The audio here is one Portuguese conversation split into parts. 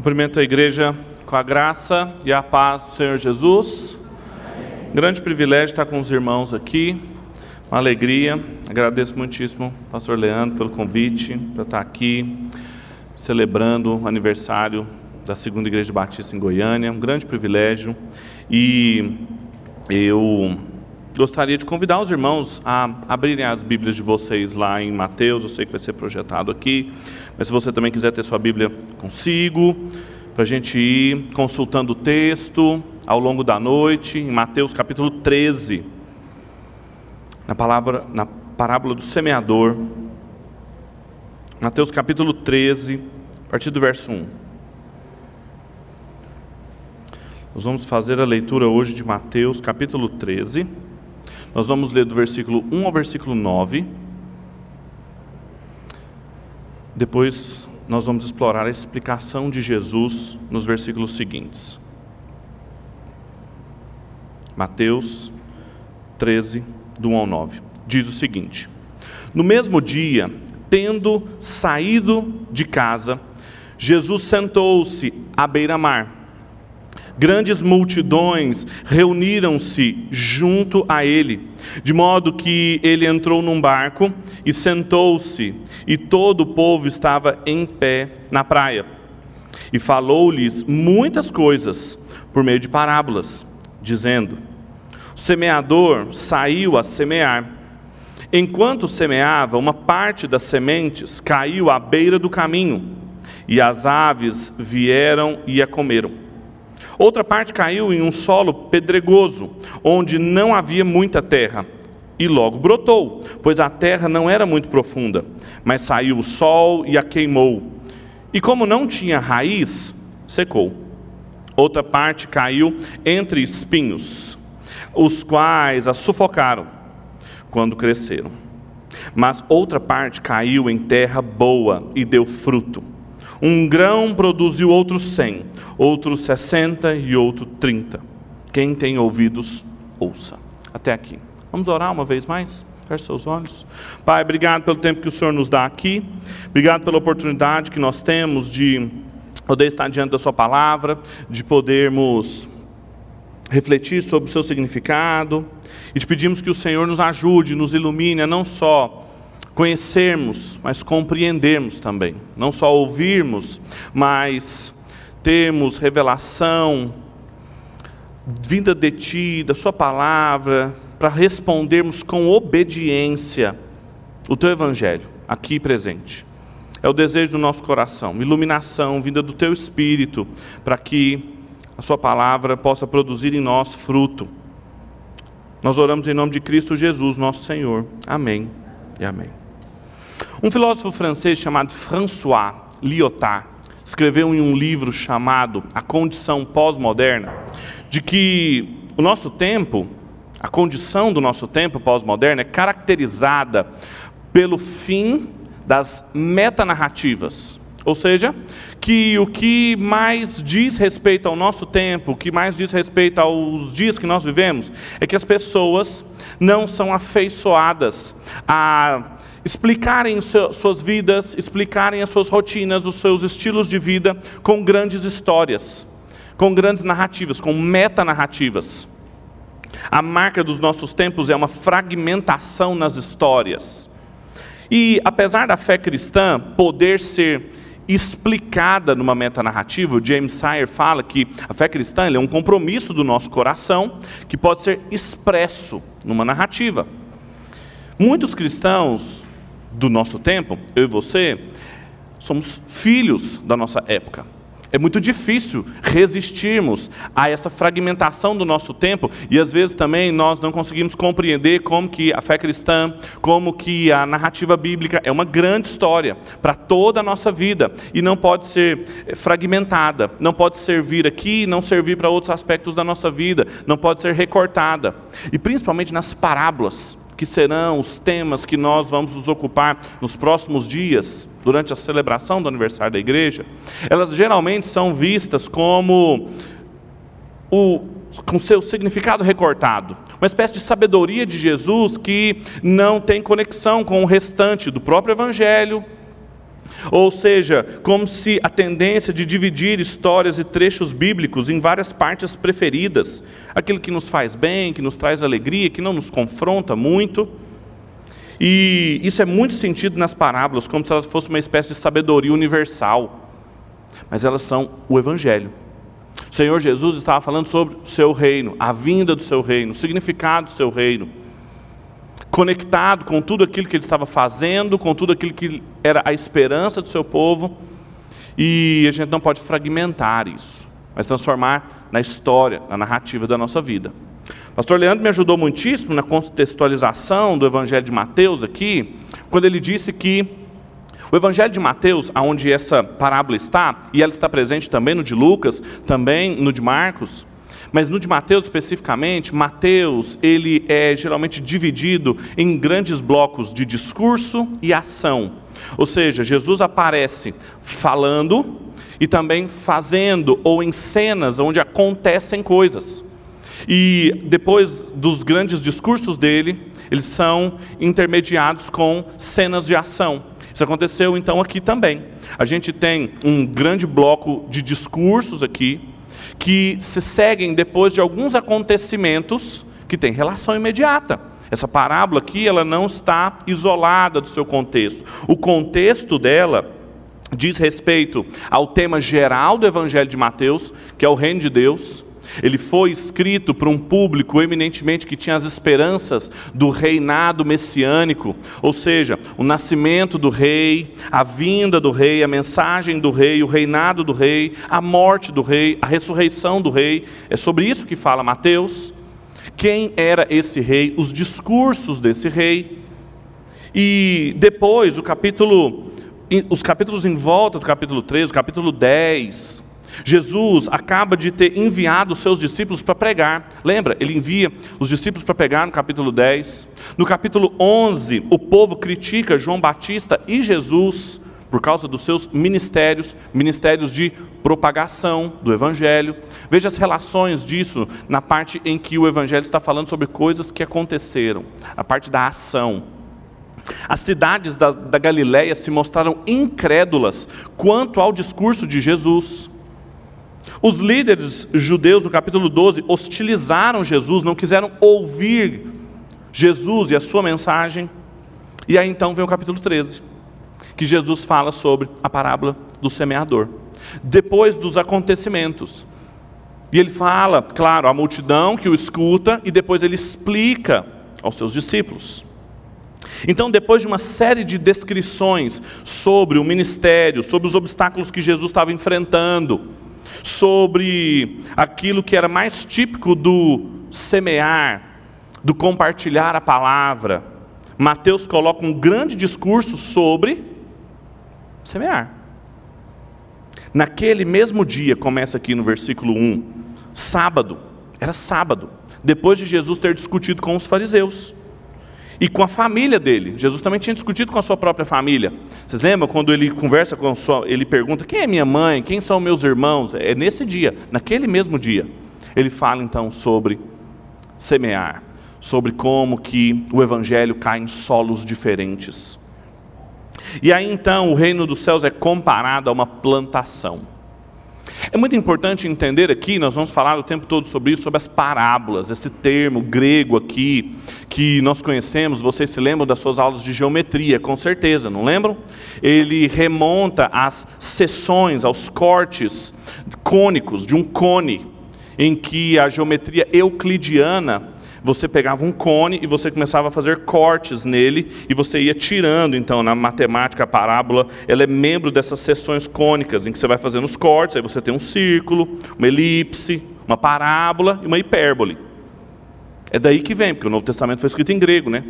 Cumprimento a igreja com a graça e a paz do Senhor Jesus. Grande privilégio estar com os irmãos aqui, uma alegria. Agradeço muitíssimo, Pastor Leandro, pelo convite para estar aqui celebrando o aniversário da Segunda Igreja Batista em Goiânia. Um grande privilégio e eu gostaria de convidar os irmãos a abrirem as Bíblias de vocês lá em Mateus. Eu sei que vai ser projetado aqui, mas se você também quiser ter sua Bíblia consigo, para a gente ir consultando o texto ao longo da noite, em Mateus capítulo 13, na, palavra, na parábola do semeador. Mateus capítulo 13, a partir do verso 1. Nós vamos fazer a leitura hoje de Mateus capítulo 13. Nós vamos ler do versículo 1 ao versículo 9. Depois nós vamos explorar a explicação de Jesus nos versículos seguintes. Mateus 13, do 1 ao 9. Diz o seguinte: No mesmo dia, tendo saído de casa, Jesus sentou-se à beira-mar Grandes multidões reuniram-se junto a ele, de modo que ele entrou num barco e sentou-se, e todo o povo estava em pé na praia. E falou-lhes muitas coisas por meio de parábolas, dizendo: O semeador saiu a semear. Enquanto semeava, uma parte das sementes caiu à beira do caminho, e as aves vieram e a comeram. Outra parte caiu em um solo pedregoso, onde não havia muita terra, e logo brotou, pois a terra não era muito profunda. Mas saiu o sol e a queimou. E como não tinha raiz, secou. Outra parte caiu entre espinhos, os quais a sufocaram quando cresceram. Mas outra parte caiu em terra boa e deu fruto um grão produziu outros cem, outro sessenta e outro trinta. Quem tem ouvidos, ouça. Até aqui. Vamos orar uma vez mais? Feche seus olhos. Pai, obrigado pelo tempo que o Senhor nos dá aqui. Obrigado pela oportunidade que nós temos de poder estar diante da Sua palavra, de podermos refletir sobre o seu significado. E te pedimos que o Senhor nos ajude, nos ilumine não só conhecermos, mas compreendermos também. Não só ouvirmos, mas termos revelação vinda de Ti, da Sua palavra, para respondermos com obediência o Teu Evangelho, aqui presente. É o desejo do nosso coração, iluminação vinda do Teu Espírito, para que a Sua palavra possa produzir em nós fruto. Nós oramos em nome de Cristo Jesus, nosso Senhor. Amém e amém. Um filósofo francês chamado François Lyotard escreveu em um livro chamado A Condição Pós-Moderna de que o nosso tempo, a condição do nosso tempo pós-moderno é caracterizada pelo fim das metanarrativas. Ou seja, que o que mais diz respeito ao nosso tempo, o que mais diz respeito aos dias que nós vivemos, é que as pessoas não são afeiçoadas a explicarem suas vidas, explicarem as suas rotinas, os seus estilos de vida com grandes histórias, com grandes narrativas, com metanarrativas. A marca dos nossos tempos é uma fragmentação nas histórias. E apesar da fé cristã poder ser explicada numa metanarrativa, o James Sire fala que a fé cristã é um compromisso do nosso coração que pode ser expresso numa narrativa. Muitos cristãos do nosso tempo, eu e você, somos filhos da nossa época. É muito difícil resistirmos a essa fragmentação do nosso tempo e às vezes também nós não conseguimos compreender como que a fé cristã, como que a narrativa bíblica é uma grande história para toda a nossa vida e não pode ser eh, fragmentada, não pode servir aqui, não servir para outros aspectos da nossa vida, não pode ser recortada. E principalmente nas parábolas, que serão os temas que nós vamos nos ocupar nos próximos dias, durante a celebração do aniversário da igreja, elas geralmente são vistas como o com seu significado recortado, uma espécie de sabedoria de Jesus que não tem conexão com o restante do próprio evangelho, Ou seja, como se a tendência de dividir histórias e trechos bíblicos em várias partes preferidas, aquilo que nos faz bem, que nos traz alegria, que não nos confronta muito. E isso é muito sentido nas parábolas, como se elas fossem uma espécie de sabedoria universal. Mas elas são o Evangelho. O Senhor Jesus estava falando sobre o seu reino, a vinda do seu reino, o significado do seu reino conectado com tudo aquilo que ele estava fazendo, com tudo aquilo que era a esperança do seu povo, e a gente não pode fragmentar isso, mas transformar na história, na narrativa da nossa vida. Pastor Leandro me ajudou muitíssimo na contextualização do Evangelho de Mateus aqui, quando ele disse que o Evangelho de Mateus, aonde essa parábola está, e ela está presente também no de Lucas, também no de Marcos, mas no de Mateus especificamente, Mateus, ele é geralmente dividido em grandes blocos de discurso e ação. Ou seja, Jesus aparece falando e também fazendo ou em cenas onde acontecem coisas. E depois dos grandes discursos dele, eles são intermediados com cenas de ação. Isso aconteceu então aqui também. A gente tem um grande bloco de discursos aqui, que se seguem depois de alguns acontecimentos que têm relação imediata. Essa parábola aqui, ela não está isolada do seu contexto. O contexto dela diz respeito ao tema geral do Evangelho de Mateus, que é o reino de Deus, ele foi escrito para um público eminentemente que tinha as esperanças do reinado messiânico, ou seja, o nascimento do rei, a vinda do rei, a mensagem do rei, o reinado do rei, a morte do rei, a ressurreição do rei. É sobre isso que fala Mateus. Quem era esse rei, os discursos desse rei. E depois, o capítulo, os capítulos em volta do capítulo 13, o capítulo 10, Jesus acaba de ter enviado os seus discípulos para pregar. Lembra? Ele envia os discípulos para pregar no capítulo 10. No capítulo 11, o povo critica João Batista e Jesus por causa dos seus ministérios, ministérios de propagação do evangelho. Veja as relações disso na parte em que o evangelho está falando sobre coisas que aconteceram, a parte da ação. As cidades da, da Galiléia se mostraram incrédulas quanto ao discurso de Jesus. Os líderes judeus do capítulo 12 hostilizaram Jesus, não quiseram ouvir Jesus e a sua mensagem. E aí então vem o capítulo 13, que Jesus fala sobre a parábola do semeador. Depois dos acontecimentos. E ele fala, claro, a multidão que o escuta, e depois ele explica aos seus discípulos. Então, depois de uma série de descrições sobre o ministério, sobre os obstáculos que Jesus estava enfrentando, sobre aquilo que era mais típico do semear, do compartilhar a palavra. Mateus coloca um grande discurso sobre semear. Naquele mesmo dia, começa aqui no versículo 1, sábado, era sábado, depois de Jesus ter discutido com os fariseus e com a família dele. Jesus também tinha discutido com a sua própria família. Vocês lembram quando ele conversa com a sua, ele pergunta: "Quem é minha mãe? Quem são meus irmãos?" É nesse dia, naquele mesmo dia. Ele fala então sobre semear, sobre como que o evangelho cai em solos diferentes. E aí então o reino dos céus é comparado a uma plantação. É muito importante entender aqui, nós vamos falar o tempo todo sobre isso, sobre as parábolas, esse termo grego aqui, que nós conhecemos, vocês se lembram das suas aulas de geometria, com certeza, não lembram? Ele remonta às seções, aos cortes cônicos de um cone, em que a geometria euclidiana você pegava um cone e você começava a fazer cortes nele e você ia tirando. Então, na matemática, a parábola, ela é membro dessas seções cônicas, em que você vai fazendo os cortes, aí você tem um círculo, uma elipse, uma parábola e uma hipérbole. É daí que vem, porque o Novo Testamento foi escrito em grego, né?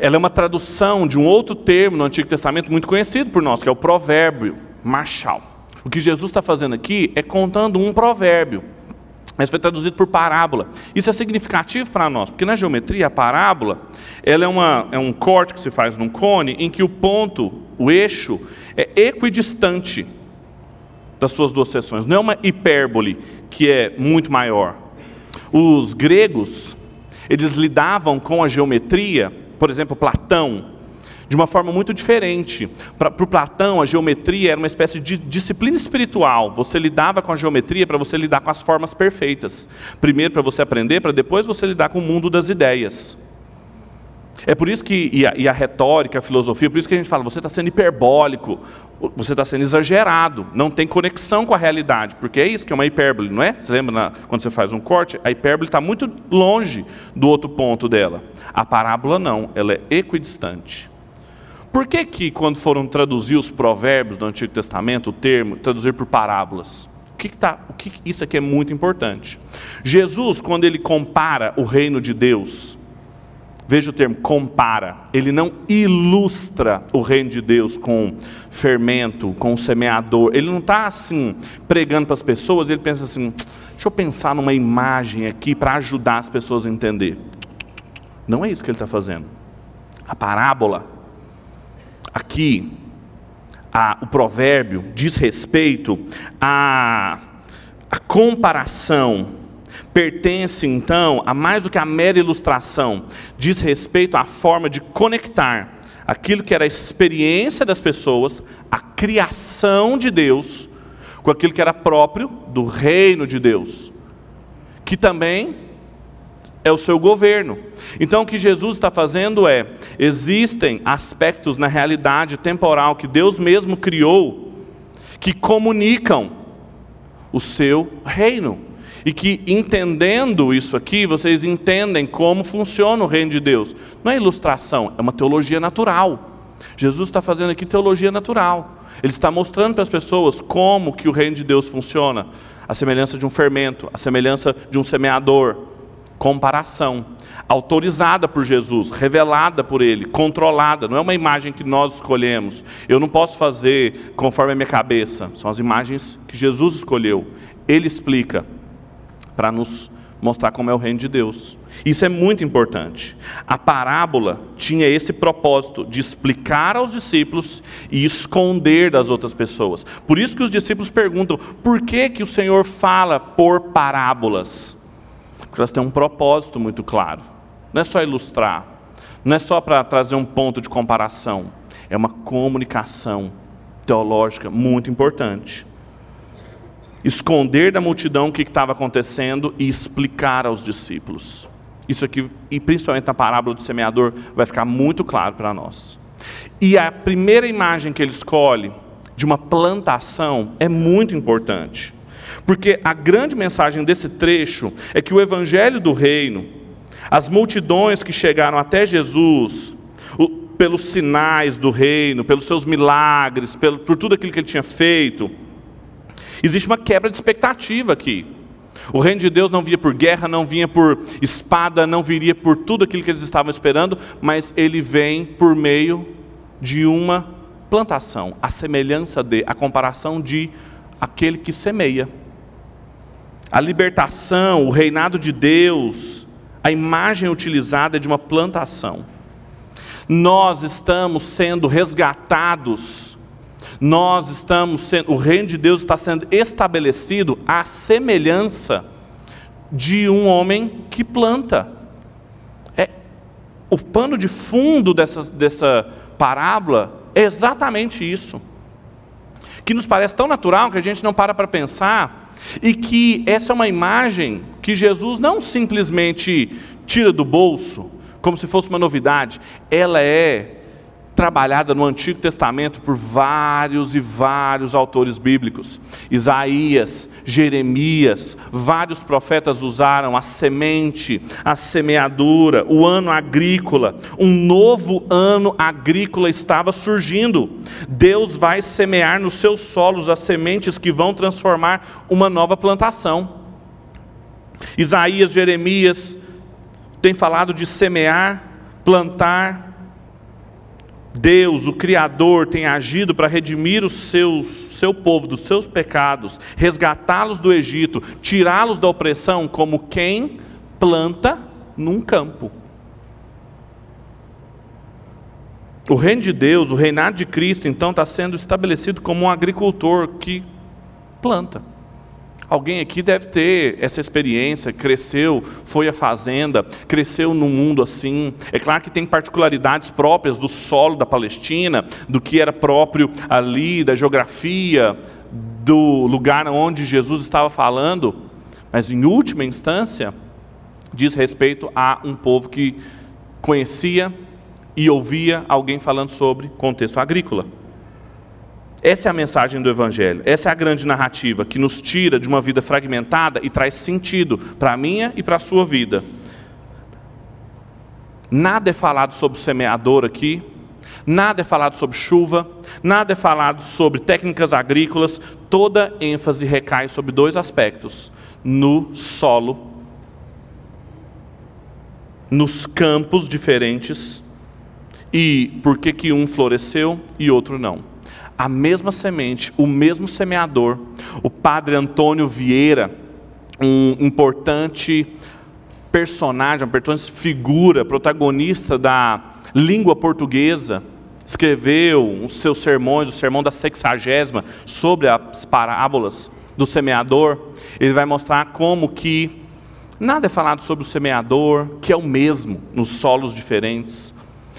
Ela é uma tradução de um outro termo no Antigo Testamento muito conhecido por nós, que é o provérbio, marchal. O que Jesus está fazendo aqui é contando um provérbio mas foi traduzido por parábola. Isso é significativo para nós, porque na geometria a parábola ela é, uma, é um corte que se faz num cone em que o ponto, o eixo, é equidistante das suas duas seções. Não é uma hipérbole que é muito maior. Os gregos, eles lidavam com a geometria, por exemplo, Platão, de uma forma muito diferente. Para o Platão, a geometria era uma espécie de disciplina espiritual. Você lidava com a geometria para você lidar com as formas perfeitas. Primeiro para você aprender, para depois você lidar com o mundo das ideias. É por isso que, e a, e a retórica, a filosofia, por isso que a gente fala, você está sendo hiperbólico, você está sendo exagerado, não tem conexão com a realidade, porque é isso que é uma hipérbole, não é? Você lembra na, quando você faz um corte? A hipérbole está muito longe do outro ponto dela. A parábola não, ela é equidistante. Por que que quando foram traduzir os provérbios do Antigo Testamento, o termo, traduzir por parábolas? O que, que tá, o que isso aqui é muito importante. Jesus, quando ele compara o reino de Deus, veja o termo, compara, ele não ilustra o reino de Deus com fermento, com semeador, ele não está assim pregando para as pessoas, ele pensa assim, deixa eu pensar numa imagem aqui para ajudar as pessoas a entender. Não é isso que ele está fazendo. A parábola, aqui, a, o provérbio diz respeito à, à comparação. Pertence então a mais do que a mera ilustração, diz respeito à forma de conectar aquilo que era a experiência das pessoas, a criação de Deus, com aquilo que era próprio do reino de Deus, que também é o seu governo. Então o que Jesus está fazendo é: existem aspectos na realidade temporal que Deus mesmo criou que comunicam o seu reino. E que entendendo isso aqui, vocês entendem como funciona o reino de Deus. Não é ilustração, é uma teologia natural. Jesus está fazendo aqui teologia natural. Ele está mostrando para as pessoas como que o reino de Deus funciona. A semelhança de um fermento, a semelhança de um semeador. Comparação. Autorizada por Jesus, revelada por Ele, controlada. Não é uma imagem que nós escolhemos. Eu não posso fazer conforme a minha cabeça. São as imagens que Jesus escolheu. Ele explica para nos mostrar como é o reino de Deus. Isso é muito importante. A parábola tinha esse propósito de explicar aos discípulos e esconder das outras pessoas. Por isso que os discípulos perguntam: por que que o Senhor fala por parábolas? Porque elas têm um propósito muito claro. Não é só ilustrar, não é só para trazer um ponto de comparação, é uma comunicação teológica muito importante esconder da multidão o que estava acontecendo e explicar aos discípulos. Isso aqui, e principalmente na parábola do semeador, vai ficar muito claro para nós. E a primeira imagem que ele escolhe de uma plantação é muito importante. Porque a grande mensagem desse trecho é que o evangelho do reino, as multidões que chegaram até Jesus, pelos sinais do reino, pelos seus milagres, pelo, por tudo aquilo que ele tinha feito, Existe uma quebra de expectativa aqui. O reino de Deus não vinha por guerra, não vinha por espada, não viria por tudo aquilo que eles estavam esperando, mas ele vem por meio de uma plantação, a semelhança de, a comparação de aquele que semeia. A libertação, o reinado de Deus, a imagem utilizada é de uma plantação. Nós estamos sendo resgatados nós estamos sendo, o reino de Deus está sendo estabelecido à semelhança de um homem que planta. É, o pano de fundo dessa, dessa parábola é exatamente isso. Que nos parece tão natural que a gente não para para pensar, e que essa é uma imagem que Jesus não simplesmente tira do bolso, como se fosse uma novidade, ela é trabalhada no Antigo Testamento por vários e vários autores bíblicos. Isaías, Jeremias, vários profetas usaram a semente, a semeadura, o ano agrícola. Um novo ano agrícola estava surgindo. Deus vai semear nos seus solos as sementes que vão transformar uma nova plantação. Isaías, Jeremias têm falado de semear, plantar, Deus, o Criador, tem agido para redimir o seu, seu povo dos seus pecados, resgatá-los do Egito, tirá-los da opressão, como quem planta num campo. O reino de Deus, o reinado de Cristo, então, está sendo estabelecido como um agricultor que planta. Alguém aqui deve ter essa experiência, cresceu, foi à fazenda, cresceu num mundo assim. É claro que tem particularidades próprias do solo da Palestina, do que era próprio ali, da geografia, do lugar onde Jesus estava falando, mas em última instância, diz respeito a um povo que conhecia e ouvia alguém falando sobre contexto agrícola. Essa é a mensagem do Evangelho, essa é a grande narrativa que nos tira de uma vida fragmentada e traz sentido para a minha e para a sua vida. Nada é falado sobre o semeador aqui, nada é falado sobre chuva, nada é falado sobre técnicas agrícolas, toda ênfase recai sobre dois aspectos: no solo, nos campos diferentes, e por que, que um floresceu e outro não a mesma semente, o mesmo semeador. O padre Antônio Vieira, um importante personagem, uma importante figura, protagonista da língua portuguesa, escreveu os seus sermões, o sermão da sexagésima, sobre as parábolas do semeador. Ele vai mostrar como que nada é falado sobre o semeador, que é o mesmo nos solos diferentes.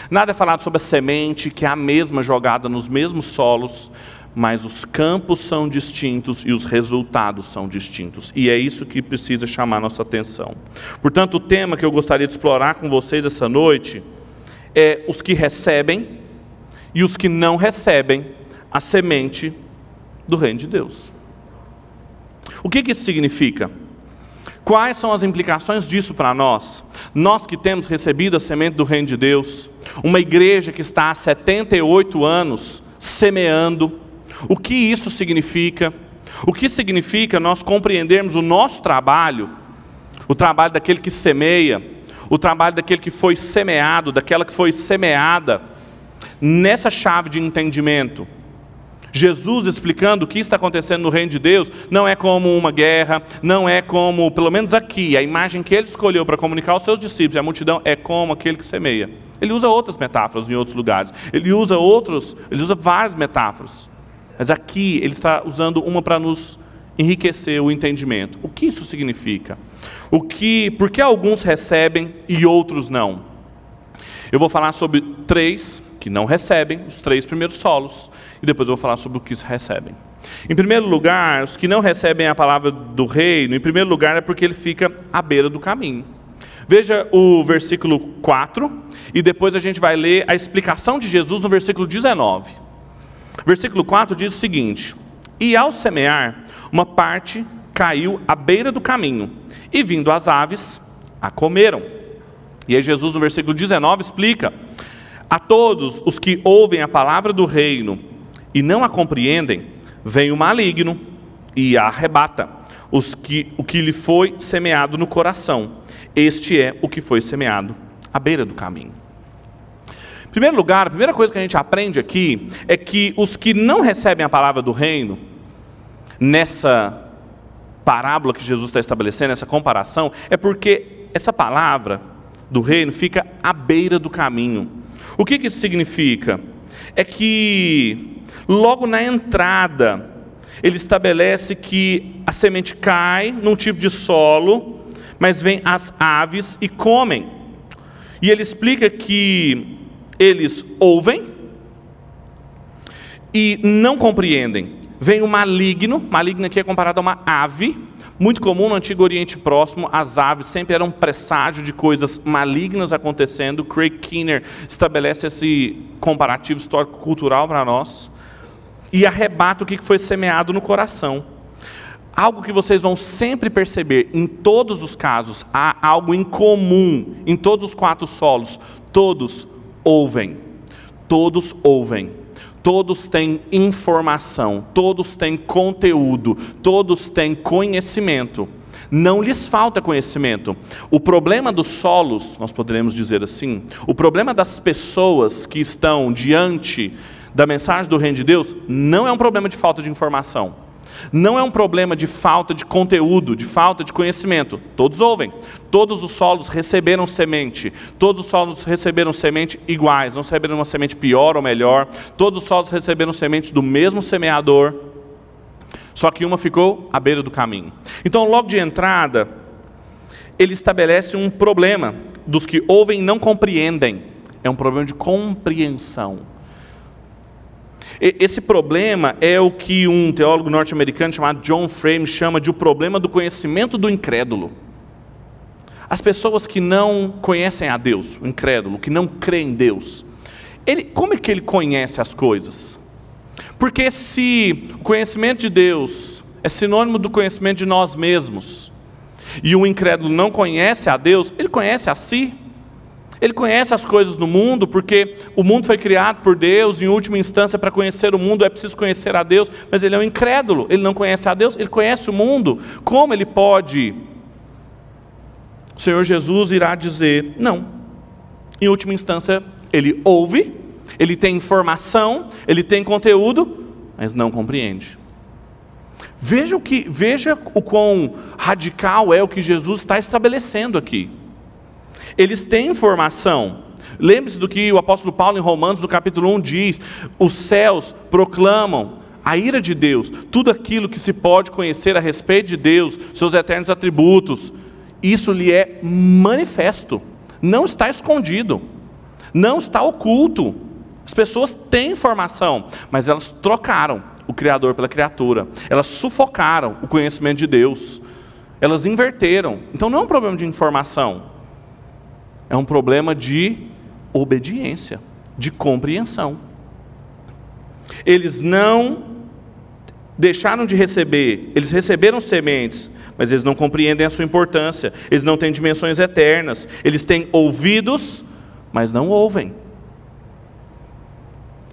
Nada é falado sobre a semente, que é a mesma jogada nos mesmos solos, mas os campos são distintos e os resultados são distintos. E é isso que precisa chamar nossa atenção. Portanto, o tema que eu gostaria de explorar com vocês essa noite é os que recebem e os que não recebem a semente do reino de Deus. O que, que isso significa? Quais são as implicações disso para nós? Nós que temos recebido a semente do Reino de Deus, uma igreja que está há 78 anos semeando, o que isso significa? O que significa nós compreendermos o nosso trabalho, o trabalho daquele que semeia, o trabalho daquele que foi semeado, daquela que foi semeada, nessa chave de entendimento? Jesus explicando o que está acontecendo no reino de Deus não é como uma guerra, não é como, pelo menos aqui, a imagem que ele escolheu para comunicar aos seus discípulos e a multidão é como aquele que semeia. Ele usa outras metáforas em outros lugares. Ele usa outros, ele usa várias metáforas. Mas aqui ele está usando uma para nos enriquecer o entendimento. O que isso significa? O que, por que alguns recebem e outros não? Eu vou falar sobre três que não recebem os três primeiros solos, e depois eu vou falar sobre o que recebem. Em primeiro lugar, os que não recebem a palavra do reino, em primeiro lugar é porque ele fica à beira do caminho. Veja o versículo 4, e depois a gente vai ler a explicação de Jesus no versículo 19. Versículo 4 diz o seguinte: E ao semear, uma parte caiu à beira do caminho, e vindo as aves, a comeram. E aí Jesus no versículo 19 explica: a todos os que ouvem a palavra do reino e não a compreendem, vem o maligno e a arrebata os que, o que lhe foi semeado no coração. Este é o que foi semeado à beira do caminho. Em primeiro lugar, a primeira coisa que a gente aprende aqui é que os que não recebem a palavra do reino, nessa parábola que Jesus está estabelecendo, essa comparação, é porque essa palavra do reino fica à beira do caminho. O que, que isso significa? É que logo na entrada, ele estabelece que a semente cai num tipo de solo, mas vem as aves e comem. E ele explica que eles ouvem e não compreendem. Vem o maligno, maligno aqui é comparado a uma ave, muito comum no Antigo Oriente Próximo, as aves sempre eram um presságio de coisas malignas acontecendo. Craig Keener estabelece esse comparativo histórico-cultural para nós. E arrebata o que foi semeado no coração. Algo que vocês vão sempre perceber, em todos os casos, há algo em comum, em todos os quatro solos. Todos ouvem. Todos ouvem. Todos têm informação, todos têm conteúdo, todos têm conhecimento. Não lhes falta conhecimento. O problema dos solos, nós poderemos dizer assim, o problema das pessoas que estão diante da mensagem do Reino de Deus não é um problema de falta de informação. Não é um problema de falta de conteúdo, de falta de conhecimento. Todos ouvem. Todos os solos receberam semente. Todos os solos receberam semente iguais. Não receberam uma semente pior ou melhor. Todos os solos receberam semente do mesmo semeador. Só que uma ficou à beira do caminho. Então, logo de entrada, ele estabelece um problema dos que ouvem e não compreendem. É um problema de compreensão. Esse problema é o que um teólogo norte-americano chamado John Frame chama de o problema do conhecimento do incrédulo. As pessoas que não conhecem a Deus, o incrédulo, que não crê em Deus, ele, como é que ele conhece as coisas? Porque se o conhecimento de Deus é sinônimo do conhecimento de nós mesmos, e o incrédulo não conhece a Deus, ele conhece a si. Ele conhece as coisas no mundo, porque o mundo foi criado por Deus, em última instância, para conhecer o mundo é preciso conhecer a Deus, mas ele é um incrédulo, ele não conhece a Deus, ele conhece o mundo. Como ele pode? O Senhor Jesus irá dizer: não. Em última instância, ele ouve, ele tem informação, ele tem conteúdo, mas não compreende. Veja o que, veja o quão radical é o que Jesus está estabelecendo aqui. Eles têm informação. Lembre-se do que o apóstolo Paulo em Romanos, no capítulo 1, diz: os céus proclamam a ira de Deus, tudo aquilo que se pode conhecer a respeito de Deus, seus eternos atributos, isso lhe é manifesto, não está escondido, não está oculto. As pessoas têm informação, mas elas trocaram o Criador pela criatura, elas sufocaram o conhecimento de Deus, elas inverteram. Então não é um problema de informação, é um problema de obediência, de compreensão. Eles não deixaram de receber, eles receberam sementes, mas eles não compreendem a sua importância, eles não têm dimensões eternas, eles têm ouvidos, mas não ouvem.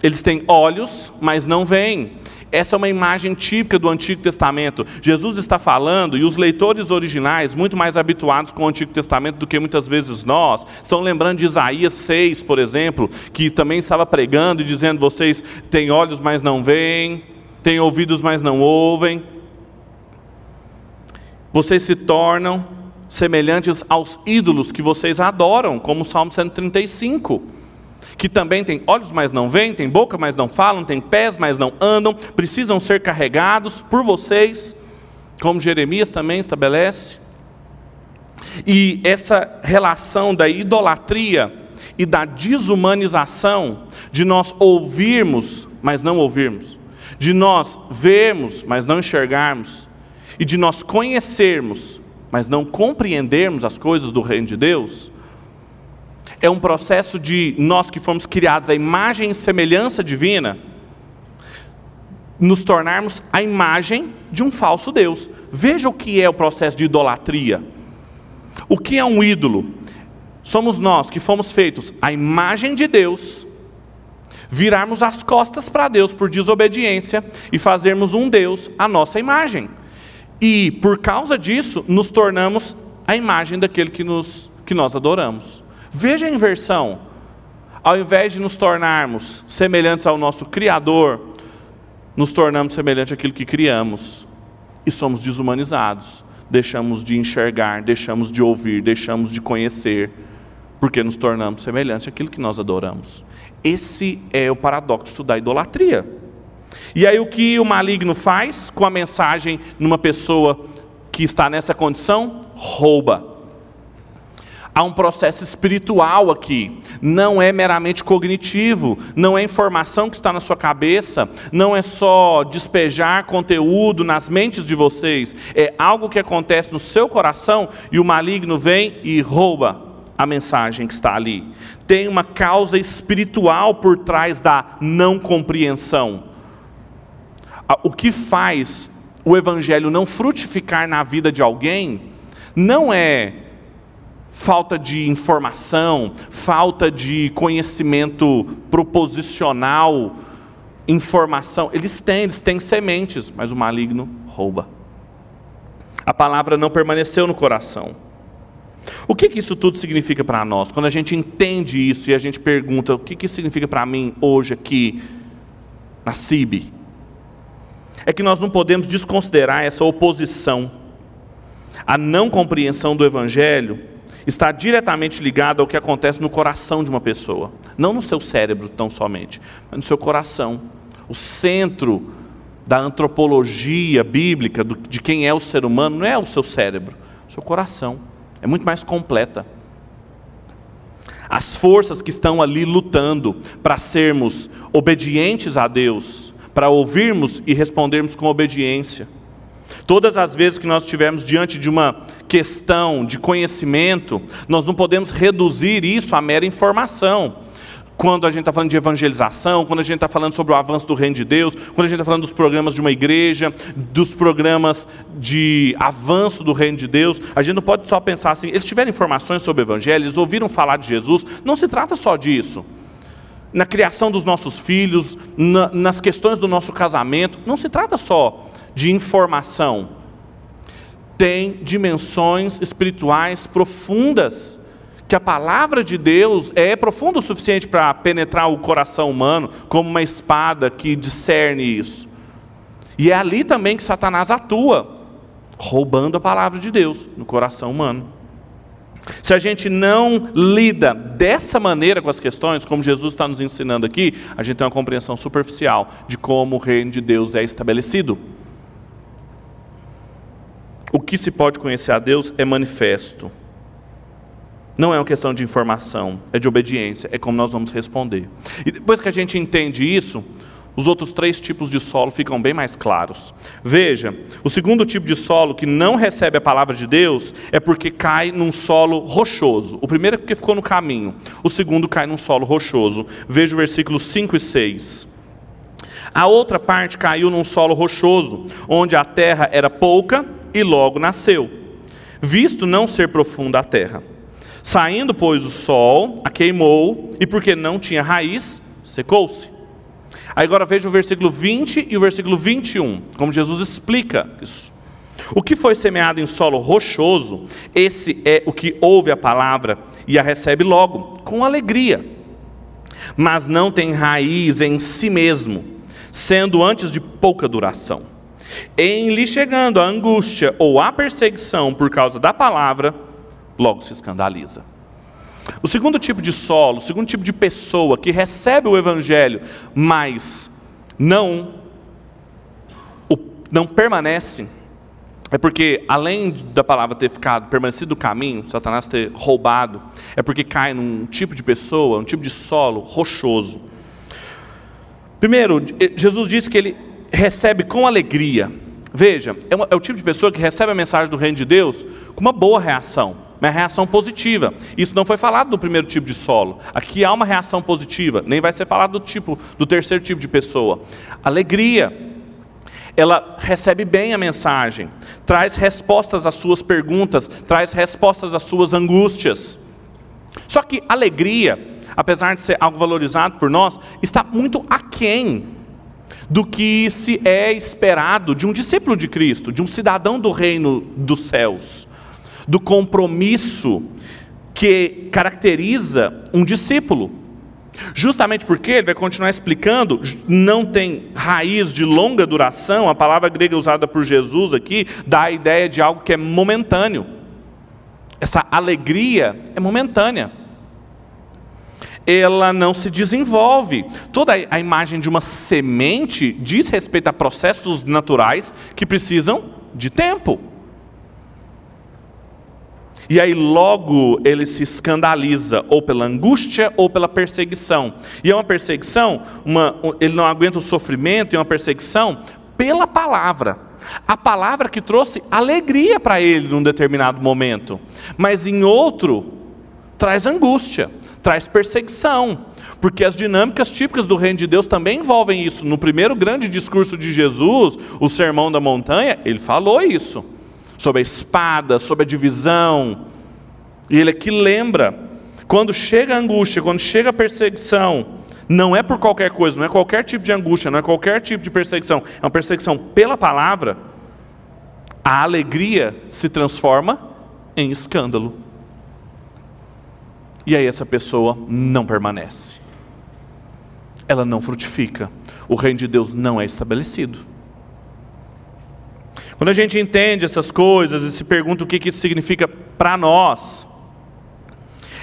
Eles têm olhos, mas não veem. Essa é uma imagem típica do Antigo Testamento. Jesus está falando, e os leitores originais, muito mais habituados com o Antigo Testamento do que muitas vezes nós, estão lembrando de Isaías 6, por exemplo, que também estava pregando e dizendo: vocês têm olhos, mas não veem, têm ouvidos, mas não ouvem. Vocês se tornam semelhantes aos ídolos que vocês adoram, como o Salmo 135 que também tem olhos, mas não veem, tem boca, mas não falam, tem pés, mas não andam, precisam ser carregados por vocês, como Jeremias também estabelece. E essa relação da idolatria e da desumanização, de nós ouvirmos, mas não ouvirmos, de nós vermos, mas não enxergarmos, e de nós conhecermos, mas não compreendermos as coisas do reino de Deus, é um processo de nós que fomos criados à imagem e semelhança divina, nos tornarmos a imagem de um falso Deus. Veja o que é o processo de idolatria. O que é um ídolo? Somos nós que fomos feitos à imagem de Deus, virarmos as costas para Deus por desobediência e fazermos um Deus à nossa imagem. E por causa disso, nos tornamos a imagem daquele que, nos, que nós adoramos. Veja a inversão. Ao invés de nos tornarmos semelhantes ao nosso Criador, nos tornamos semelhantes àquilo que criamos e somos desumanizados. Deixamos de enxergar, deixamos de ouvir, deixamos de conhecer, porque nos tornamos semelhantes àquilo que nós adoramos. Esse é o paradoxo da idolatria. E aí o que o maligno faz com a mensagem numa pessoa que está nessa condição? Rouba há um processo espiritual aqui, não é meramente cognitivo, não é informação que está na sua cabeça, não é só despejar conteúdo nas mentes de vocês, é algo que acontece no seu coração e o maligno vem e rouba a mensagem que está ali. Tem uma causa espiritual por trás da não compreensão. O que faz o evangelho não frutificar na vida de alguém não é falta de informação, falta de conhecimento proposicional, informação. Eles têm, eles têm sementes, mas o maligno rouba. A palavra não permaneceu no coração. O que, que isso tudo significa para nós? Quando a gente entende isso e a gente pergunta, o que, que significa para mim hoje aqui na CIB? É que nós não podemos desconsiderar essa oposição, a não compreensão do Evangelho está diretamente ligado ao que acontece no coração de uma pessoa. Não no seu cérebro tão somente, mas no seu coração. O centro da antropologia bíblica, de quem é o ser humano, não é o seu cérebro, o seu coração. É muito mais completa. As forças que estão ali lutando para sermos obedientes a Deus, para ouvirmos e respondermos com obediência. Todas as vezes que nós estivermos diante de uma questão de conhecimento, nós não podemos reduzir isso a mera informação quando a gente está falando de evangelização, quando a gente está falando sobre o avanço do reino de Deus, quando a gente está falando dos programas de uma igreja, dos programas de avanço do reino de Deus, a gente não pode só pensar assim, eles tiveram informações sobre o evangelho, eles ouviram falar de Jesus, não se trata só disso. Na criação dos nossos filhos, na, nas questões do nosso casamento, não se trata só de informação. Tem dimensões espirituais profundas que a palavra de Deus é profunda o suficiente para penetrar o coração humano, como uma espada que discerne isso. E é ali também que Satanás atua, roubando a palavra de Deus no coração humano. Se a gente não lida dessa maneira com as questões, como Jesus está nos ensinando aqui, a gente tem uma compreensão superficial de como o reino de Deus é estabelecido. O que se pode conhecer a Deus é manifesto. Não é uma questão de informação, é de obediência, é como nós vamos responder. E depois que a gente entende isso, os outros três tipos de solo ficam bem mais claros. Veja, o segundo tipo de solo que não recebe a palavra de Deus é porque cai num solo rochoso. O primeiro é porque ficou no caminho, o segundo cai num solo rochoso. Veja o versículos 5 e 6. A outra parte caiu num solo rochoso, onde a terra era pouca e logo nasceu, visto não ser profunda a terra. Saindo, pois, o sol, a queimou, e porque não tinha raiz, secou-se. Aí agora veja o versículo 20 e o versículo 21, como Jesus explica isso. O que foi semeado em solo rochoso, esse é o que ouve a palavra e a recebe logo, com alegria, mas não tem raiz em si mesmo, sendo antes de pouca duração. Em lhe chegando a angústia ou a perseguição por causa da palavra, logo se escandaliza. O segundo tipo de solo, o segundo tipo de pessoa que recebe o evangelho, mas não o, não permanece, é porque além da palavra ter ficado permanecido do caminho, Satanás ter roubado, é porque cai num tipo de pessoa, um tipo de solo rochoso. Primeiro, Jesus disse que ele recebe com alegria. Veja, é, uma, é, o tipo de pessoa que recebe a mensagem do reino de Deus com uma boa reação, uma reação positiva. Isso não foi falado do primeiro tipo de solo. Aqui há uma reação positiva, nem vai ser falado do tipo do terceiro tipo de pessoa. Alegria. Ela recebe bem a mensagem, traz respostas às suas perguntas, traz respostas às suas angústias. Só que alegria, apesar de ser algo valorizado por nós, está muito aquém do que se é esperado de um discípulo de Cristo, de um cidadão do reino dos céus, do compromisso que caracteriza um discípulo. Justamente porque ele vai continuar explicando, não tem raiz de longa duração, a palavra grega usada por Jesus aqui dá a ideia de algo que é momentâneo. Essa alegria é momentânea ela não se desenvolve. Toda a imagem de uma semente diz respeito a processos naturais que precisam de tempo. E aí logo ele se escandaliza, ou pela angústia ou pela perseguição. E é uma perseguição, uma, ele não aguenta o sofrimento, é uma perseguição pela palavra. A palavra que trouxe alegria para ele num determinado momento, mas em outro traz angústia traz perseguição, porque as dinâmicas típicas do reino de Deus também envolvem isso. No primeiro grande discurso de Jesus, o Sermão da Montanha, ele falou isso, sobre a espada, sobre a divisão. E ele aqui lembra, quando chega a angústia, quando chega a perseguição, não é por qualquer coisa, não é qualquer tipo de angústia, não é qualquer tipo de perseguição, é uma perseguição pela palavra, a alegria se transforma em escândalo. E aí essa pessoa não permanece. Ela não frutifica. O reino de Deus não é estabelecido. Quando a gente entende essas coisas e se pergunta o que isso significa para nós,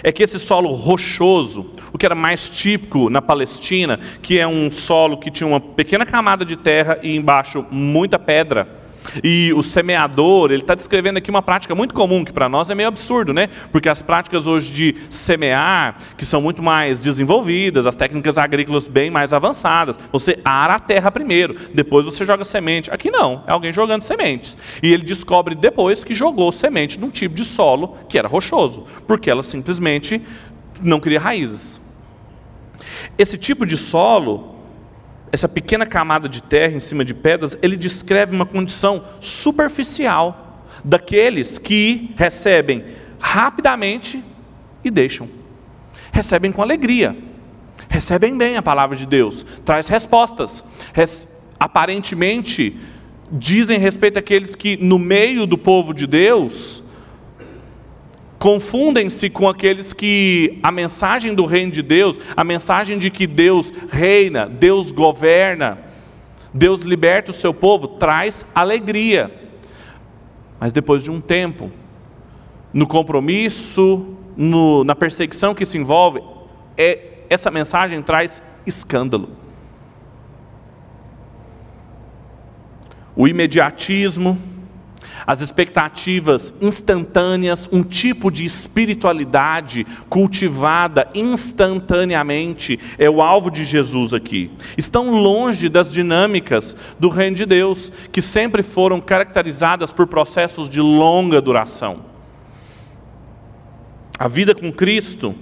é que esse solo rochoso, o que era mais típico na Palestina, que é um solo que tinha uma pequena camada de terra e embaixo muita pedra, e o semeador, ele está descrevendo aqui uma prática muito comum, que para nós é meio absurdo, né? Porque as práticas hoje de semear, que são muito mais desenvolvidas, as técnicas agrícolas bem mais avançadas, você ara a terra primeiro, depois você joga semente. Aqui não, é alguém jogando sementes. E ele descobre depois que jogou semente num tipo de solo que era rochoso, porque ela simplesmente não cria raízes. Esse tipo de solo essa pequena camada de terra em cima de pedras, ele descreve uma condição superficial daqueles que recebem rapidamente e deixam. Recebem com alegria, recebem bem a palavra de Deus, traz respostas. Res, aparentemente, dizem respeito àqueles que, no meio do povo de Deus, confundem-se com aqueles que a mensagem do reino de Deus, a mensagem de que Deus reina, Deus governa, Deus liberta o seu povo, traz alegria. Mas depois de um tempo, no compromisso, no, na perseguição que se envolve, é, essa mensagem traz escândalo. O imediatismo, as expectativas instantâneas, um tipo de espiritualidade cultivada instantaneamente, é o alvo de Jesus aqui. Estão longe das dinâmicas do reino de Deus, que sempre foram caracterizadas por processos de longa duração. A vida com Cristo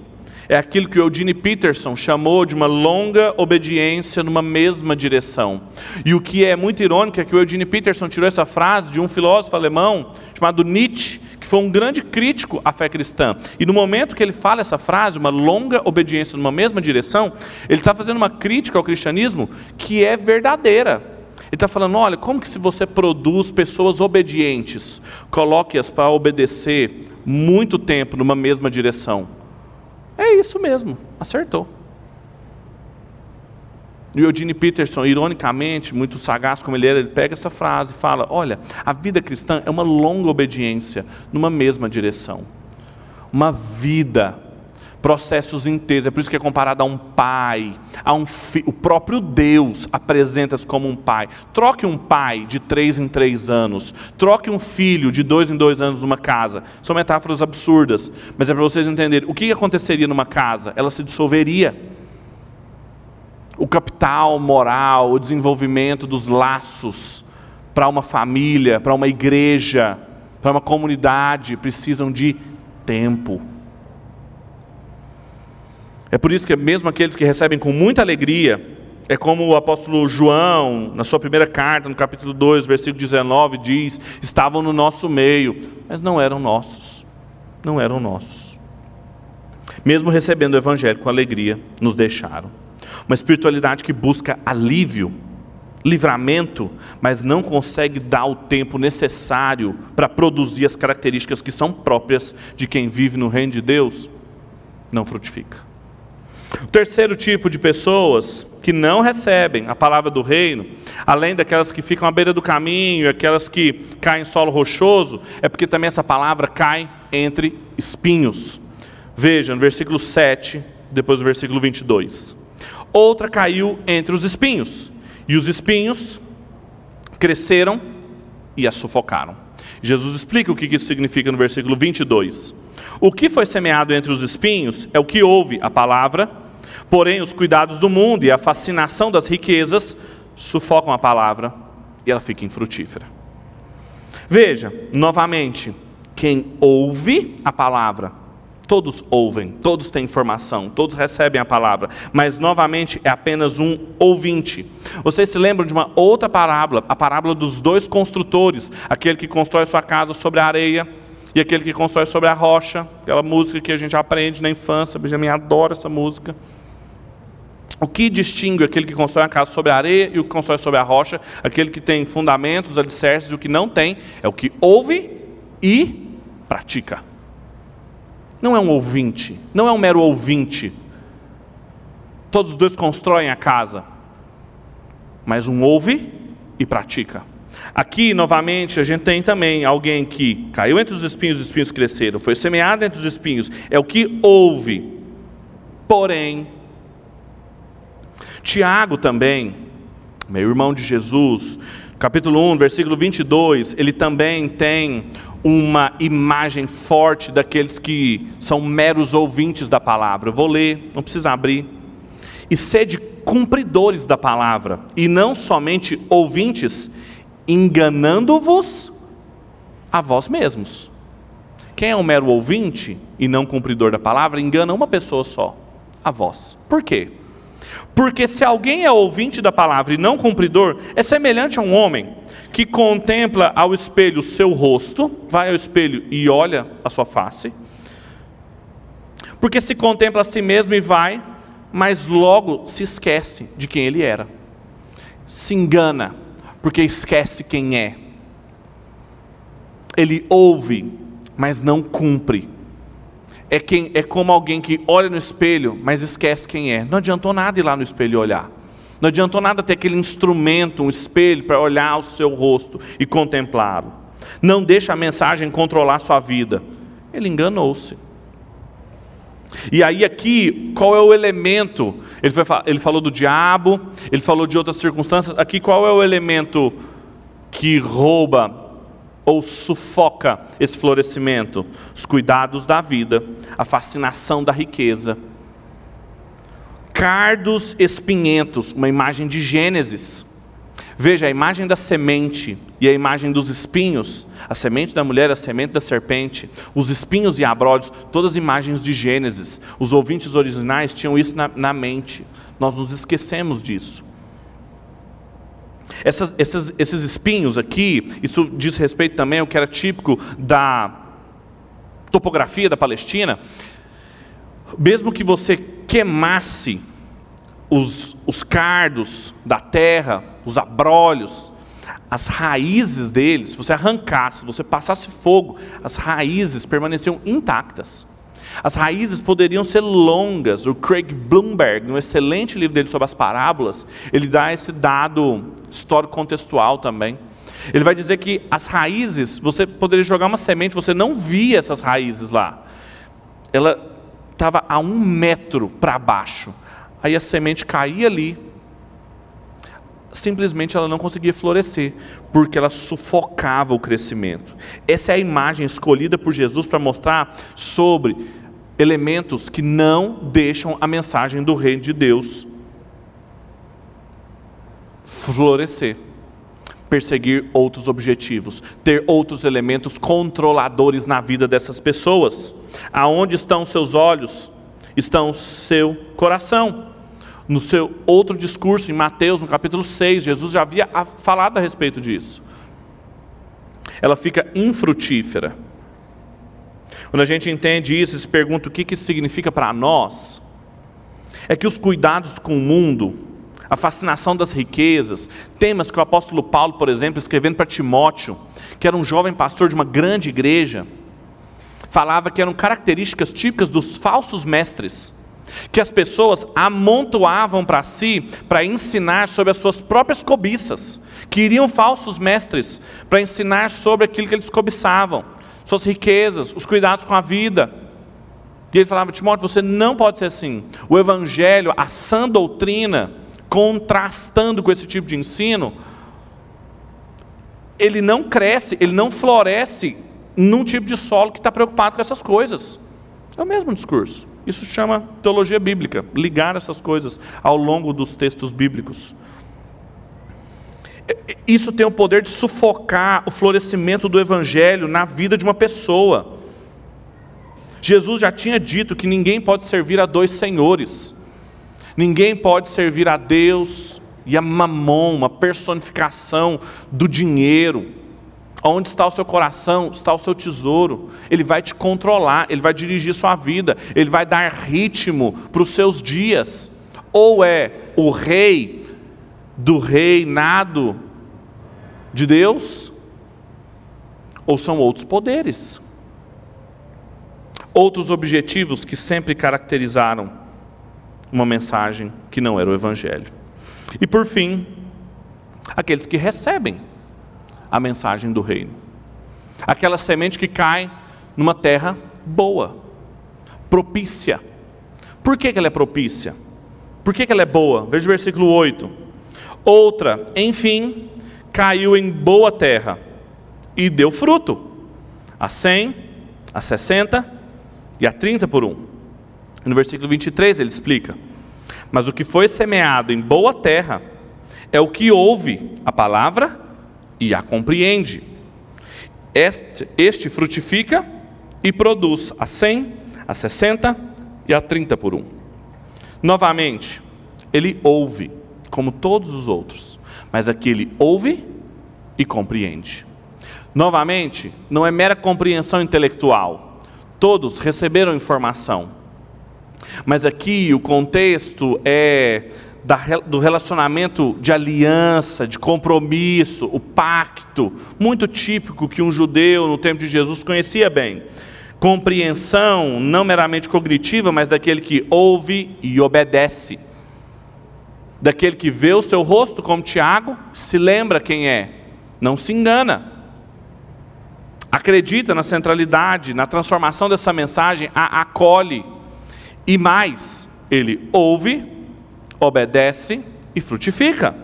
é aquilo que o Eugene Peterson chamou de uma longa obediência numa mesma direção. E o que é muito irônico é que o Eugene Peterson tirou essa frase de um filósofo alemão chamado Nietzsche, que foi um grande crítico à fé cristã. E no momento que ele fala essa frase, uma longa obediência numa mesma direção, ele está fazendo uma crítica ao cristianismo que é verdadeira. Ele está falando: olha, como que se você produz pessoas obedientes, coloque-as para obedecer muito tempo numa mesma direção? É isso mesmo, acertou. E o Eugene Peterson, ironicamente, muito sagaz como ele era, ele pega essa frase e fala: Olha, a vida cristã é uma longa obediência numa mesma direção. Uma vida processos inteiros. É por isso que é comparado a um pai, a um fi... o próprio Deus apresenta-se como um pai. Troque um pai de três em três anos, troque um filho de dois em dois anos numa casa. São metáforas absurdas, mas é para vocês entenderem o que aconteceria numa casa. Ela se dissolveria. O capital moral, o desenvolvimento dos laços para uma família, para uma igreja, para uma comunidade precisam de tempo é por isso que mesmo aqueles que recebem com muita alegria, é como o apóstolo João, na sua primeira carta, no capítulo 2, versículo 19, diz: estavam no nosso meio, mas não eram nossos. Não eram nossos. Mesmo recebendo o evangelho com alegria, nos deixaram. Uma espiritualidade que busca alívio, livramento, mas não consegue dar o tempo necessário para produzir as características que são próprias de quem vive no reino de Deus, não frutifica. O terceiro tipo de pessoas que não recebem a palavra do reino, além daquelas que ficam à beira do caminho, aquelas que caem em solo rochoso, é porque também essa palavra cai entre espinhos. Veja, no versículo 7, depois do versículo 22. Outra caiu entre os espinhos, e os espinhos cresceram e a sufocaram. Jesus explica o que isso significa no versículo 22. O que foi semeado entre os espinhos é o que ouve a palavra, porém os cuidados do mundo e a fascinação das riquezas sufocam a palavra e ela fica infrutífera. Veja, novamente, quem ouve a palavra, todos ouvem, todos têm informação, todos recebem a palavra, mas novamente é apenas um ouvinte. Vocês se lembram de uma outra parábola, a parábola dos dois construtores, aquele que constrói sua casa sobre a areia e aquele que constrói sobre a rocha, aquela música que a gente aprende na infância, Benjamin adora essa música. O que distingue aquele que constrói a casa sobre a areia e o que constrói sobre a rocha, aquele que tem fundamentos, alicerces e o que não tem, é o que ouve e pratica. Não é um ouvinte, não é um mero ouvinte. Todos os dois constroem a casa, mas um ouve e pratica. Aqui, novamente, a gente tem também alguém que caiu entre os espinhos, os espinhos cresceram, foi semeado entre os espinhos, é o que ouve. Porém, Tiago também, meu irmão de Jesus, capítulo 1, versículo 22, ele também tem uma imagem forte daqueles que são meros ouvintes da palavra. Eu vou ler, não precisa abrir. E sede cumpridores da palavra, e não somente ouvintes, enganando-vos a vós mesmos. Quem é um mero ouvinte e não cumpridor da palavra, engana uma pessoa só, a vós. Por quê? Porque se alguém é ouvinte da palavra e não cumpridor, é semelhante a um homem que contempla ao espelho o seu rosto, vai ao espelho e olha a sua face. Porque se contempla a si mesmo e vai, mas logo se esquece de quem ele era. Se engana, porque esquece quem é. Ele ouve, mas não cumpre. É, quem, é como alguém que olha no espelho, mas esquece quem é. Não adiantou nada ir lá no espelho olhar. Não adiantou nada ter aquele instrumento, um espelho, para olhar o seu rosto e contemplá-lo. Não deixa a mensagem controlar sua vida. Ele enganou-se. E aí aqui, qual é o elemento? Ele, foi, ele falou do diabo, ele falou de outras circunstâncias. Aqui qual é o elemento que rouba ou sufoca esse florescimento? Os cuidados da vida, a fascinação da riqueza. Cardos espinhentos, uma imagem de Gênesis. Veja, a imagem da semente e a imagem dos espinhos, a semente da mulher, a semente da serpente, os espinhos e abrolhos, todas imagens de Gênesis. Os ouvintes originais tinham isso na, na mente. Nós nos esquecemos disso. Essas, esses, esses espinhos aqui, isso diz respeito também ao que era típico da topografia da Palestina. Mesmo que você queimasse os, os cardos da terra, os abrolhos, as raízes deles, se você arrancasse, se você passasse fogo, as raízes permaneciam intactas. As raízes poderiam ser longas. O Craig Bloomberg, no excelente livro dele sobre as parábolas, ele dá esse dado histórico contextual também. Ele vai dizer que as raízes, você poderia jogar uma semente, você não via essas raízes lá. Ela estava a um metro para baixo aí a semente caía ali, simplesmente ela não conseguia florescer, porque ela sufocava o crescimento. Essa é a imagem escolhida por Jesus para mostrar sobre elementos que não deixam a mensagem do reino de Deus florescer. Perseguir outros objetivos, ter outros elementos controladores na vida dessas pessoas. Aonde estão seus olhos? Estão seu coração. No seu outro discurso, em Mateus, no capítulo 6, Jesus já havia falado a respeito disso. Ela fica infrutífera. Quando a gente entende isso e se pergunta o que isso significa para nós, é que os cuidados com o mundo, a fascinação das riquezas, temas que o apóstolo Paulo, por exemplo, escrevendo para Timóteo, que era um jovem pastor de uma grande igreja, falava que eram características típicas dos falsos mestres que as pessoas amontoavam para si para ensinar sobre as suas próprias cobiças, queriam falsos mestres para ensinar sobre aquilo que eles cobiçavam, suas riquezas, os cuidados com a vida. E ele falava, Timóteo, você não pode ser assim. O evangelho, a sã doutrina, contrastando com esse tipo de ensino, ele não cresce, ele não floresce num tipo de solo que está preocupado com essas coisas. É o mesmo discurso. Isso chama teologia bíblica, ligar essas coisas ao longo dos textos bíblicos. Isso tem o poder de sufocar o florescimento do evangelho na vida de uma pessoa. Jesus já tinha dito que ninguém pode servir a dois senhores. Ninguém pode servir a Deus e a mamon, uma personificação do dinheiro. Onde está o seu coração, está o seu tesouro. Ele vai te controlar, ele vai dirigir sua vida, ele vai dar ritmo para os seus dias. Ou é o rei do reinado de Deus, ou são outros poderes, outros objetivos que sempre caracterizaram uma mensagem que não era o Evangelho. E por fim, aqueles que recebem a mensagem do reino. Aquela semente que cai numa terra boa, propícia. Por que, que ela é propícia? Por que, que ela é boa? Veja o versículo 8. Outra, enfim, caiu em boa terra e deu fruto, a 100, a 60 e a 30 por um. No versículo 23 ele explica: Mas o que foi semeado em boa terra é o que ouve a palavra e a compreende. Este, este frutifica e produz a 100, a 60 e a 30 por um. Novamente, ele ouve, como todos os outros, mas aqui ele ouve e compreende. Novamente, não é mera compreensão intelectual. Todos receberam informação. Mas aqui o contexto é do relacionamento de aliança, de compromisso, o pacto, muito típico que um judeu no tempo de Jesus conhecia bem. Compreensão não meramente cognitiva, mas daquele que ouve e obedece. Daquele que vê o seu rosto, como Tiago, se lembra quem é, não se engana. Acredita na centralidade, na transformação dessa mensagem, a acolhe. E mais, ele ouve obedece e frutifica.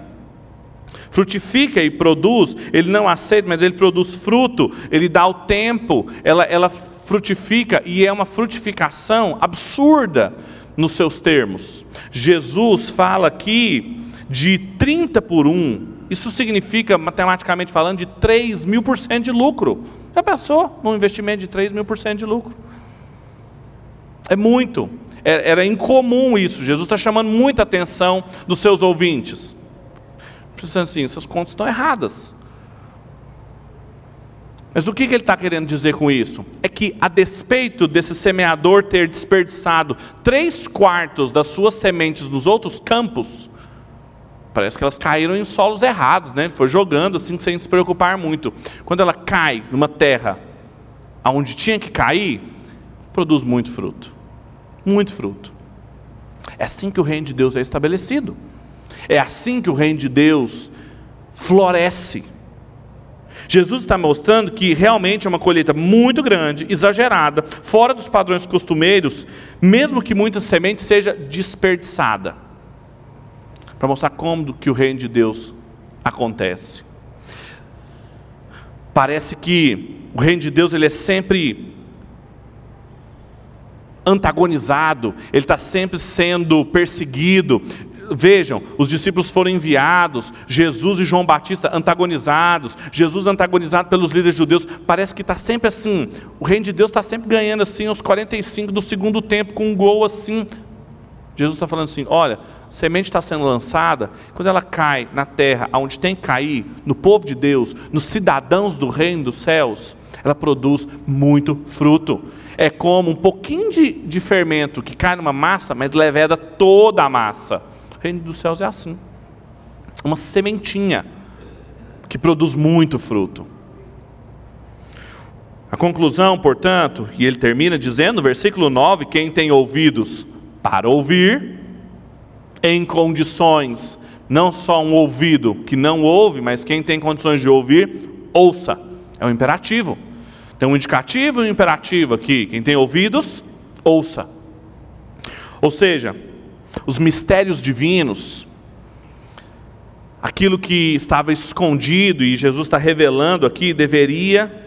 Frutifica e produz, ele não aceita, mas ele produz fruto, ele dá o tempo, ela, ela frutifica e é uma frutificação absurda nos seus termos. Jesus fala aqui de 30 por 1, isso significa, matematicamente falando, de 3 mil por cento de lucro. Já pensou num investimento de 3 mil por cento de lucro? É muito. Era incomum isso. Jesus está chamando muita atenção dos seus ouvintes. Pensando assim, essas contas estão erradas. Mas o que, ele está querendo dizer com isso? É que, a despeito desse semeador ter desperdiçado três quartos das suas sementes nos outros campos, parece que elas caíram em solos errados, né? Ele foi jogando assim sem se preocupar muito. Quando ela cai numa terra onde tinha que cair, produz muito fruto muito fruto. É assim que o reino de Deus é estabelecido. É assim que o reino de Deus floresce. Jesus está mostrando que realmente é uma colheita muito grande, exagerada, fora dos padrões costumeiros, mesmo que muita semente seja desperdiçada. Para mostrar como que o reino de Deus acontece. Parece que o reino de Deus ele é sempre antagonizado, ele está sempre sendo perseguido. Vejam, os discípulos foram enviados, Jesus e João Batista antagonizados, Jesus antagonizado pelos líderes judeus. Parece que está sempre assim. O reino de Deus está sempre ganhando assim aos 45 do segundo tempo, com um gol assim. Jesus está falando assim: olha, semente está sendo lançada, quando ela cai na terra, onde tem que cair, no povo de Deus, nos cidadãos do reino dos céus, ela produz muito fruto é como um pouquinho de, de fermento que cai numa massa, mas leveda toda a massa. O reino dos céus é assim. Uma sementinha que produz muito fruto. A conclusão, portanto, e ele termina dizendo no versículo 9: quem tem ouvidos para ouvir, em condições, não só um ouvido que não ouve, mas quem tem condições de ouvir, ouça. É um imperativo. Tem um indicativo e um imperativo aqui. Quem tem ouvidos, ouça. Ou seja, os mistérios divinos, aquilo que estava escondido e Jesus está revelando aqui, deveria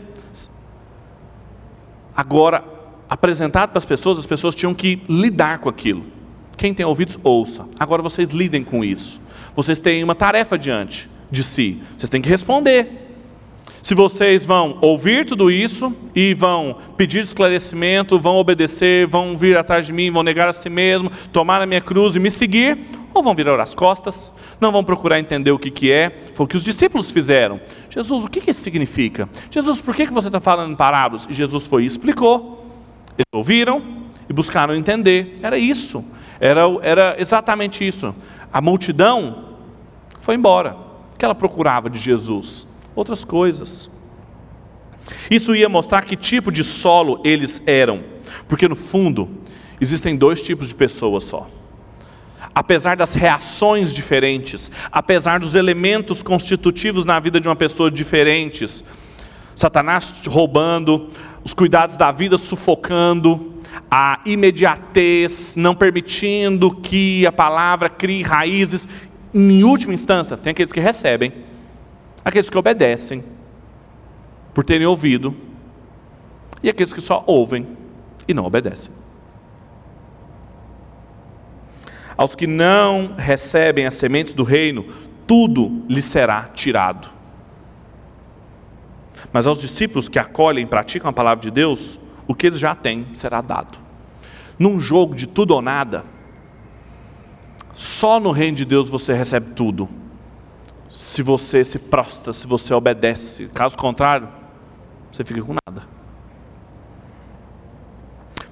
agora apresentado para as pessoas, as pessoas tinham que lidar com aquilo. Quem tem ouvidos, ouça. Agora vocês lidem com isso. Vocês têm uma tarefa diante de si. Vocês têm que responder. Se vocês vão ouvir tudo isso e vão pedir esclarecimento, vão obedecer, vão vir atrás de mim, vão negar a si mesmo, tomar a minha cruz e me seguir, ou vão virar as costas, não vão procurar entender o que, que é. Foi o que os discípulos fizeram. Jesus, o que, que isso significa? Jesus, por que, que você está falando em parábolas? E Jesus foi e explicou. Eles ouviram e buscaram entender. Era isso. Era, era exatamente isso. A multidão foi embora. O que ela procurava de Jesus? Outras coisas. Isso ia mostrar que tipo de solo eles eram, porque no fundo existem dois tipos de pessoas só: apesar das reações diferentes, apesar dos elementos constitutivos na vida de uma pessoa diferentes, Satanás roubando, os cuidados da vida sufocando, a imediatez, não permitindo que a palavra crie raízes. Em última instância, tem aqueles que recebem, aqueles que obedecem, por terem ouvido, e aqueles que só ouvem e não obedecem. Aos que não recebem as sementes do reino, tudo lhes será tirado. Mas aos discípulos que acolhem e praticam a palavra de Deus, o que eles já têm será dado. Num jogo de tudo ou nada, só no reino de Deus você recebe tudo. Se você se prostra, se você obedece. Caso contrário, você fica com nada.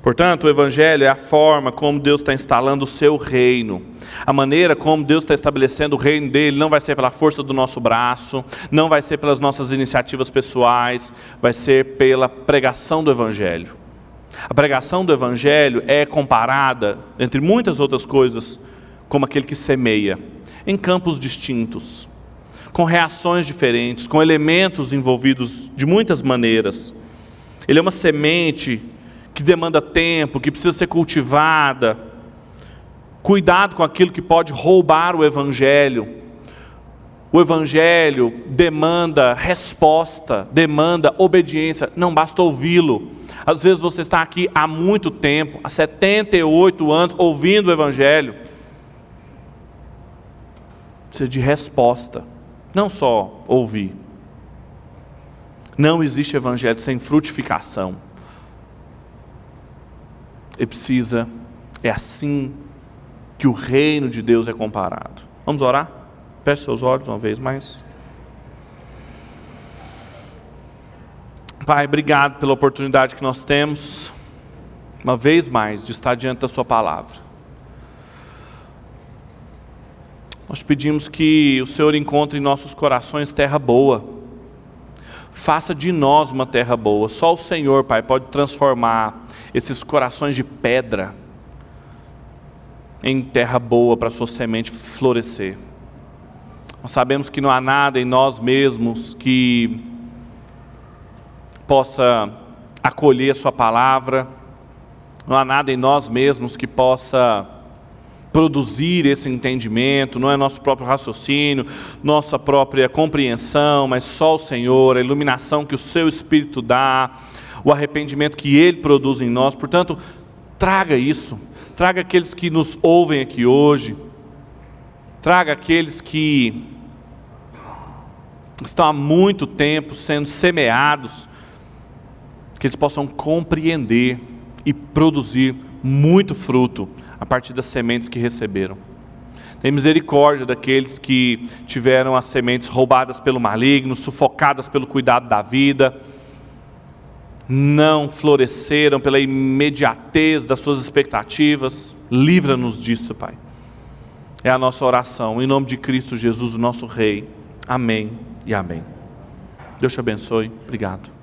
Portanto, o Evangelho é a forma como Deus está instalando o seu reino. A maneira como Deus está estabelecendo o reino dele não vai ser pela força do nosso braço, não vai ser pelas nossas iniciativas pessoais, vai ser pela pregação do Evangelho. A pregação do Evangelho é comparada, entre muitas outras coisas, como aquele que semeia, em campos distintos, com reações diferentes, com elementos envolvidos de muitas maneiras. Ele é uma semente que demanda tempo, que precisa ser cultivada. Cuidado com aquilo que pode roubar o Evangelho. O Evangelho demanda resposta, demanda obediência, não basta ouvi-lo. Às vezes você está aqui há muito tempo, há 78 anos, ouvindo o Evangelho. Precisa de resposta, não só ouvir. Não existe Evangelho sem frutificação. Ele precisa, é assim que o reino de Deus é comparado. Vamos orar? Feche seus olhos uma vez mais. Pai, obrigado pela oportunidade que nós temos, uma vez mais, de estar diante da Sua palavra. Nós pedimos que o Senhor encontre em nossos corações terra boa. Faça de nós uma terra boa. Só o Senhor, Pai, pode transformar esses corações de pedra em terra boa para a sua semente florescer. Nós sabemos que não há nada em nós mesmos que possa acolher a Sua palavra, não há nada em nós mesmos que possa produzir esse entendimento, não é nosso próprio raciocínio, nossa própria compreensão, mas só o Senhor, a iluminação que o Seu Espírito dá, o arrependimento que Ele produz em nós. Portanto, traga isso, traga aqueles que nos ouvem aqui hoje, traga aqueles que estão há muito tempo sendo semeados, que eles possam compreender e produzir muito fruto a partir das sementes que receberam. Tem misericórdia daqueles que tiveram as sementes roubadas pelo maligno, sufocadas pelo cuidado da vida não floresceram pela imediatez das suas expectativas. Livra-nos disso, Pai. É a nossa oração. Em nome de Cristo Jesus, o nosso Rei. Amém e amém. Deus te abençoe. Obrigado.